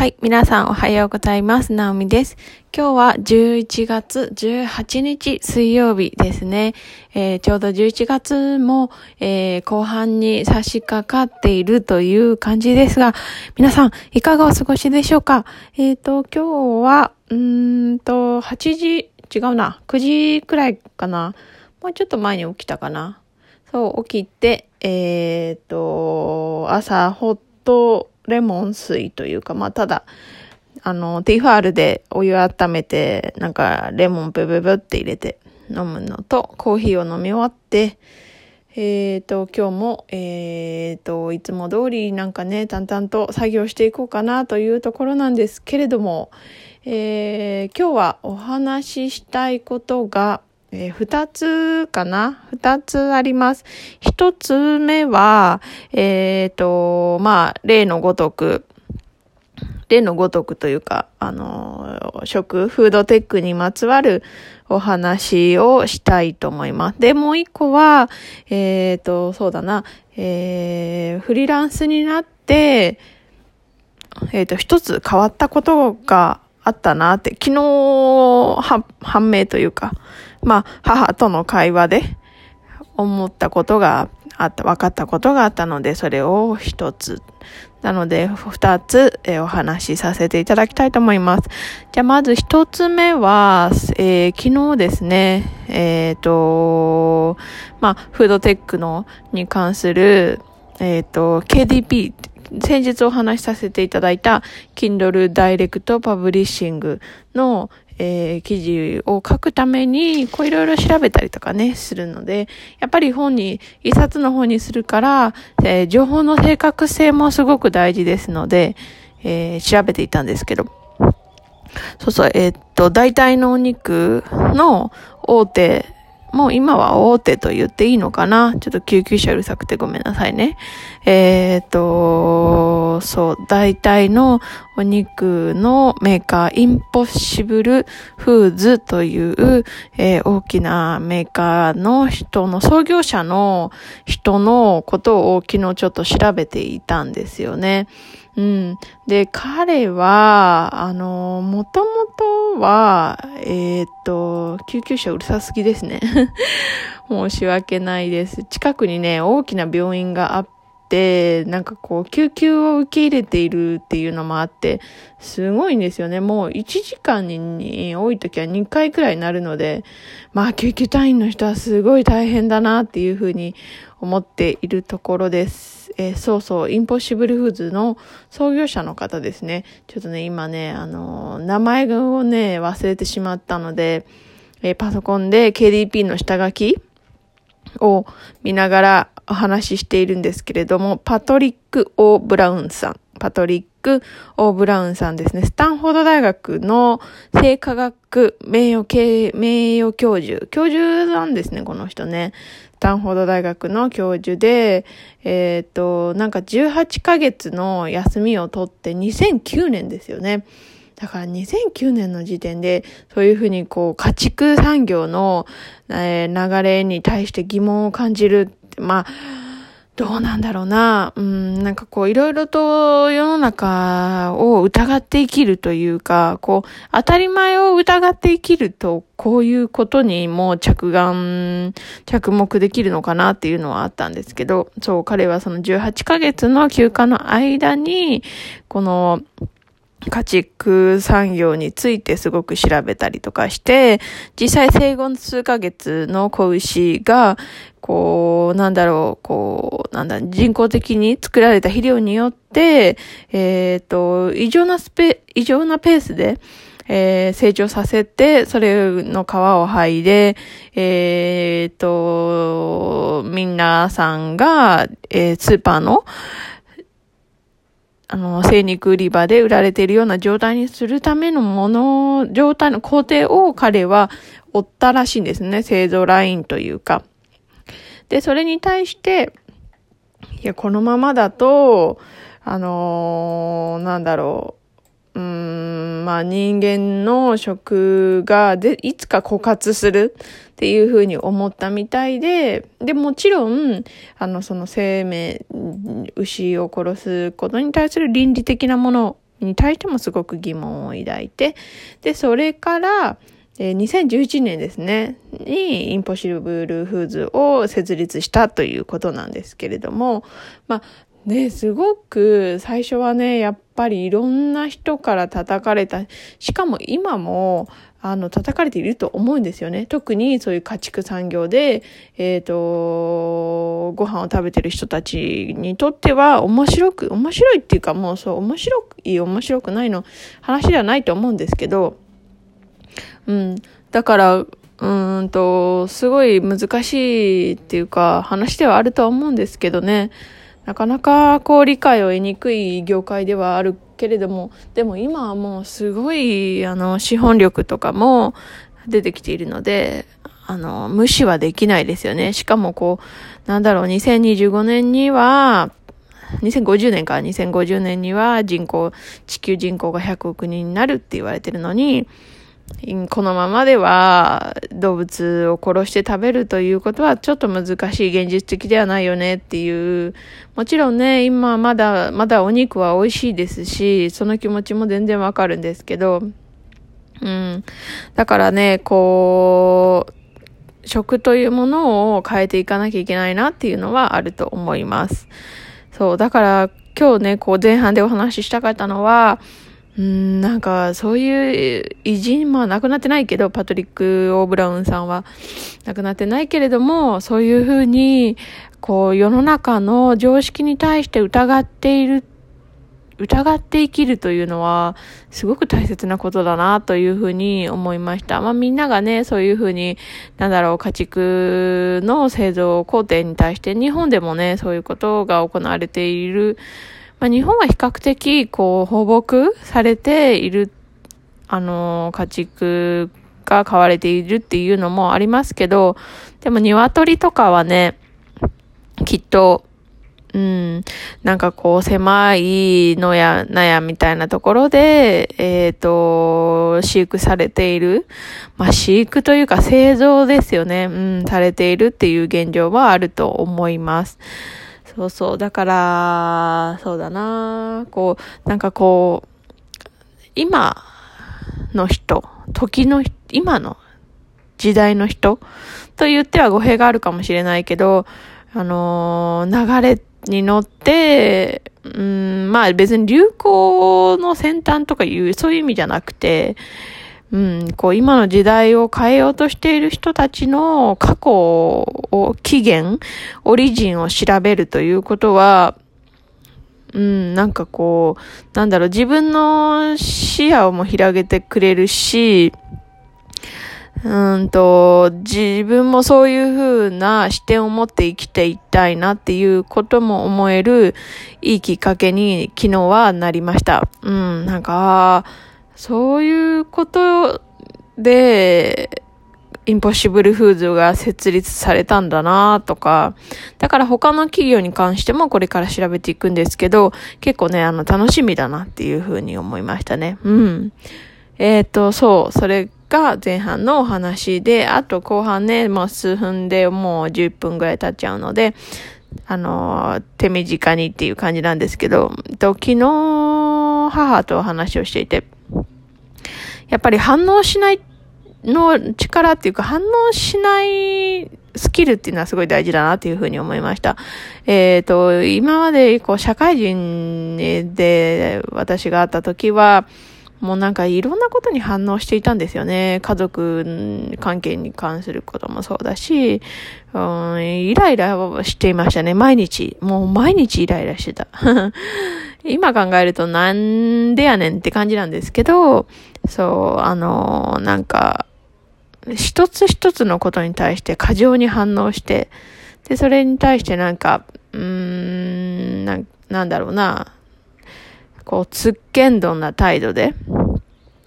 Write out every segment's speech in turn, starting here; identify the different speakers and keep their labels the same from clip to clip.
Speaker 1: はい。皆さんおはようございます。ナオミです。今日は11月18日水曜日ですね。えー、ちょうど11月も、えー、後半に差し掛かっているという感じですが、皆さんいかがお過ごしでしょうか？えっ、ー、と、今日は、うーんと、8時、違うな、9時くらいかな。もうちょっと前に起きたかな。そう、起きて、えっ、と、朝、ホットレモン水というか、まあ、ただ、あの、ティファールでお湯温めて、なんか、レモンブブブって入れて飲むのと、コーヒーを飲み終わって、えっ、ー、と、今日も、えっ、ー、と、いつも通りなんかね、淡々と作業していこうかなというところなんですけれども、えー、今日はお話ししたいことが、えー、二つかな？二つあります。一つ目は、えっ、ー、と、まあ、例のごとく、例のごとくというか、あの、食、フードテックにまつわるお話をしたいと思います。で、もう一個は、えっ、ー、と、そうだな、えー、フリーランスになって、えっ、ー、と、一つ変わったことがあったなって、昨日、は判明というか、まあ、母との会話で思ったことがあった、分かったことがあったので、それを一つ。なので、二つ、え、お話しさせていただきたいと思います。じゃあ、まず一つ目は、えー、昨日ですね、えっ、ー、と、まあ、フードテックの、に関する、えっ、と、KDP 先日お話しさせていただいた Kindle Direct Publishing の、えー、記事を書くために、こういろいろ調べたりとかね、するので、やっぱり本に、一冊の本にするから、えー、情報の正確性もすごく大事ですので、えー、調べていたんですけど、そうそう、えー、っと、大体のお肉の大手もう今は大手と言っていいのかな？ちょっと救急車うるさくてごめんなさいね。えっ、と、そう、大体のお肉のメーカー、インポッシブルフーズという、えー、大きなメーカーの人の創業者の人のことを昨日ちょっと調べていたんですよね。うん。で、彼は、あの、もともとは、えー、っと、救急車うるさすぎですね。申し訳ないです。近くにね、大きな病院があって、なんかこう、救急を受け入れているっていうのもあって、すごいんですよね。もう1時間に多い時は2回くらいになるので、まあ救急隊員の人はすごい大変だなっていうふうに思っているところです。えー、そうそう、インポッシブルフーズの創業者の方ですね。ちょっとね、今ね、あのー、名前をね、忘れてしまったので、えー、パソコンで KDP の下書きを見ながらお話ししているんですけれども、パトリック・オー・ブラウンさん。パトリック・オー・ブラウンさんですね。スタンフォード大学の生化学名誉系、名誉教授。教授なんですね、この人ね。スタンフォード大学の教授で、えっ、ー、と、なんか18ヶ月の休みを取って2009年ですよね。だから2009年の時点で、そういうふうにこう、家畜産業の、えー、流れに対して疑問を感じる。まあ、どうなんだろうな。うん、なんかこう、いろいろと世の中を疑って生きるというか、こう、当たり前を疑って生きると、こういうことにも着眼、着目できるのかなっていうのはあったんですけど、そう、彼はその18ヶ月の休暇の間に、この、家畜産業についてすごく調べたりとかして、実際生後数ヶ月の子牛が、こう、なんだろう、こう、なんだ、人工的に作られた肥料によって、えっ、ー、と、異常なスペ、異常なペースで、えー、成長させて、それの皮を剥いで、えっ、ー、と、みんなさんが、えー、スーパーの、あの、精肉売り場で売られているような状態にするためのもの、状態の工程を彼は追ったらしいんですね。製造ラインというか。で、それに対して、いや、このままだと、あのー、なんだろう。うん、まあ人間の食がで、いつか枯渇するっていうふうに思ったみたいで、で、もちろん、あの、その生命、牛を殺すことに対する倫理的なものに対してもすごく疑問を抱いて、で、それから、えー、2011年ですね、にインポッシブルフーズを設立したということなんですけれども、まあ、ね、すごく最初はね、やっぱりいろんな人から叩かれた、しかも今も、あの、叩かれていると思うんですよね。特にそういう家畜産業で、えっ、ー、と、ご飯を食べてる人たちにとっては面白く、面白いっていうかもうそう、面白い、面白くないの話ではないと思うんですけど、うん。だから、うんと、すごい難しいっていうか話ではあるとは思うんですけどね。なかなかこう理解を得にくい業界ではあるけれども、でも今はもうすごい、あの、資本力とかも出てきているので、あの、無視はできないですよね。しかもこう、なんだろう、2025年には、2050年から、2050年には人口、地球人口が100億人になるって言われてるのに、このままでは動物を殺して食べるということはちょっと難しい現実的ではないよねっていう。もちろんね、今まだ、まだお肉は美味しいですし、その気持ちも全然わかるんですけど、うん。だからね、こう、食というものを変えていかなきゃいけないなっていうのはあると思います。そう、だから今日ね、こう前半でお話ししたかったのは、なんか、そういう偉人、まあ亡くなってないけど、パトリック・オーブラウンさんは亡くなってないけれども、そういうふうに、こう、世の中の常識に対して疑っている、疑って生きるというのは、すごく大切なことだな、というふうに思いました。まあみんながね、そういうふうに、なんだろう、家畜の製造工程に対して、日本でもね、そういうことが行われている、まあ、日本は比較的、こう、放牧されている、あの、家畜が飼われているっていうのもありますけど、でも鶏とかはね、きっと、うん、なんかこう狭いのやなやみたいなところで、えっ、ー、と、飼育されている。まあ飼育というか製造ですよね。うん、されているっていう現状はあると思います。そうそう。だから、そうだなこう、なんかこう、今の人、時の、今の時代の人と言っては語弊があるかもしれないけど、あのー、流れに乗って、うん、まあ別に流行の先端とかいう、そういう意味じゃなくて、うん、こう今の時代を変えようとしている人たちの過去を、起源、オリジンを調べるということは、うん、なんかこう、なんだろう、自分の視野をも広げてくれるし、うんと、自分もそういう風な視点を持って生きていきたいなっていうことも思えるいいきっかけに昨日はなりました。うん、なんか、そういうことで、インポッシブルフーズが設立されたんだなとか、だから他の企業に関してもこれから調べていくんですけど、結構ね、あの、楽しみだなっていうふうに思いましたね。うん。えっ、ー、と、そう、それが前半のお話で、あと後半ね、もう数分でもう10分ぐらい経っちゃうので、あの、手短にっていう感じなんですけど、と昨日、母とお話をしていて、やっぱり反応しないの力っていうか反応しないスキルっていうのはすごい大事だなっていうふうに思いました。えっ、ー、と、今までこう社会人で私が会った時は、もうなんかいろんなことに反応していたんですよね。家族関係に関することもそうだし、うん、イライラしていましたね。毎日。もう毎日イライラしてた。今考えるとなんでやねんって感じなんですけど、そう、あの、なんか、一つ一つのことに対して過剰に反応して、で、それに対してなんか、うーん、ななんだろうな、こう、つっけんどんな態度で、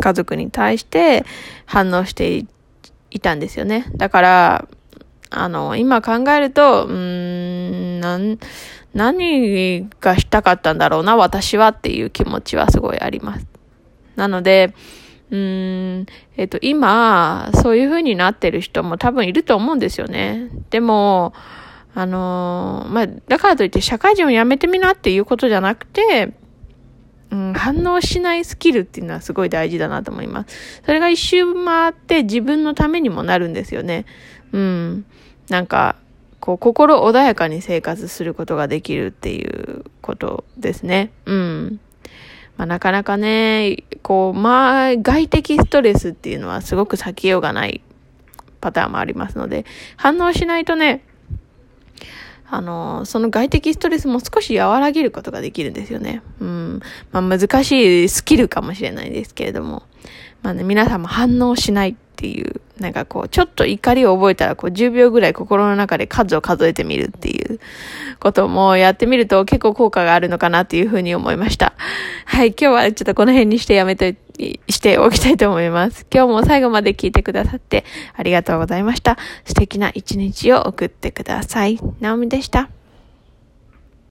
Speaker 1: 家族に対して反応していたんですよね。だから、あの、今考えると、うーん、なん、何がしたかったんだろうな、私はっていう気持ちはすごいあります。なので、うーん、えっ、と、今、そういう風になってる人も多分いると思うんですよね。でも、あのまあ、だからといって社会人を辞めてみなっていうことじゃなくて、うん、反応しないスキルっていうのはすごい大事だなと思います。それが一周回って自分のためにもなるんですよね。うん。なんか、こう、心穏やかに生活することができるっていうことですね。うん。まあ、なかなかね、こう、まあ、外的ストレスっていうのはすごく避けようがないパターンもありますので、反応しないとね、あの、その外的ストレスも少し和らげることができるんですよね。うん。まあ難しいスキルかもしれないですけれども。まあね、皆さんも反応しないっていう、なんかこう、ちょっと怒りを覚えたら、こう、10秒ぐらい心の中で数を数えてみるっていうこともやってみると結構効果があるのかなっていうふうに思いました。はい、今日はちょっとこの辺にしてやめといしておきたいと思います。今日も最後まで聞いてくださってありがとうございました。素敵な一日を送ってください。ナオミでした。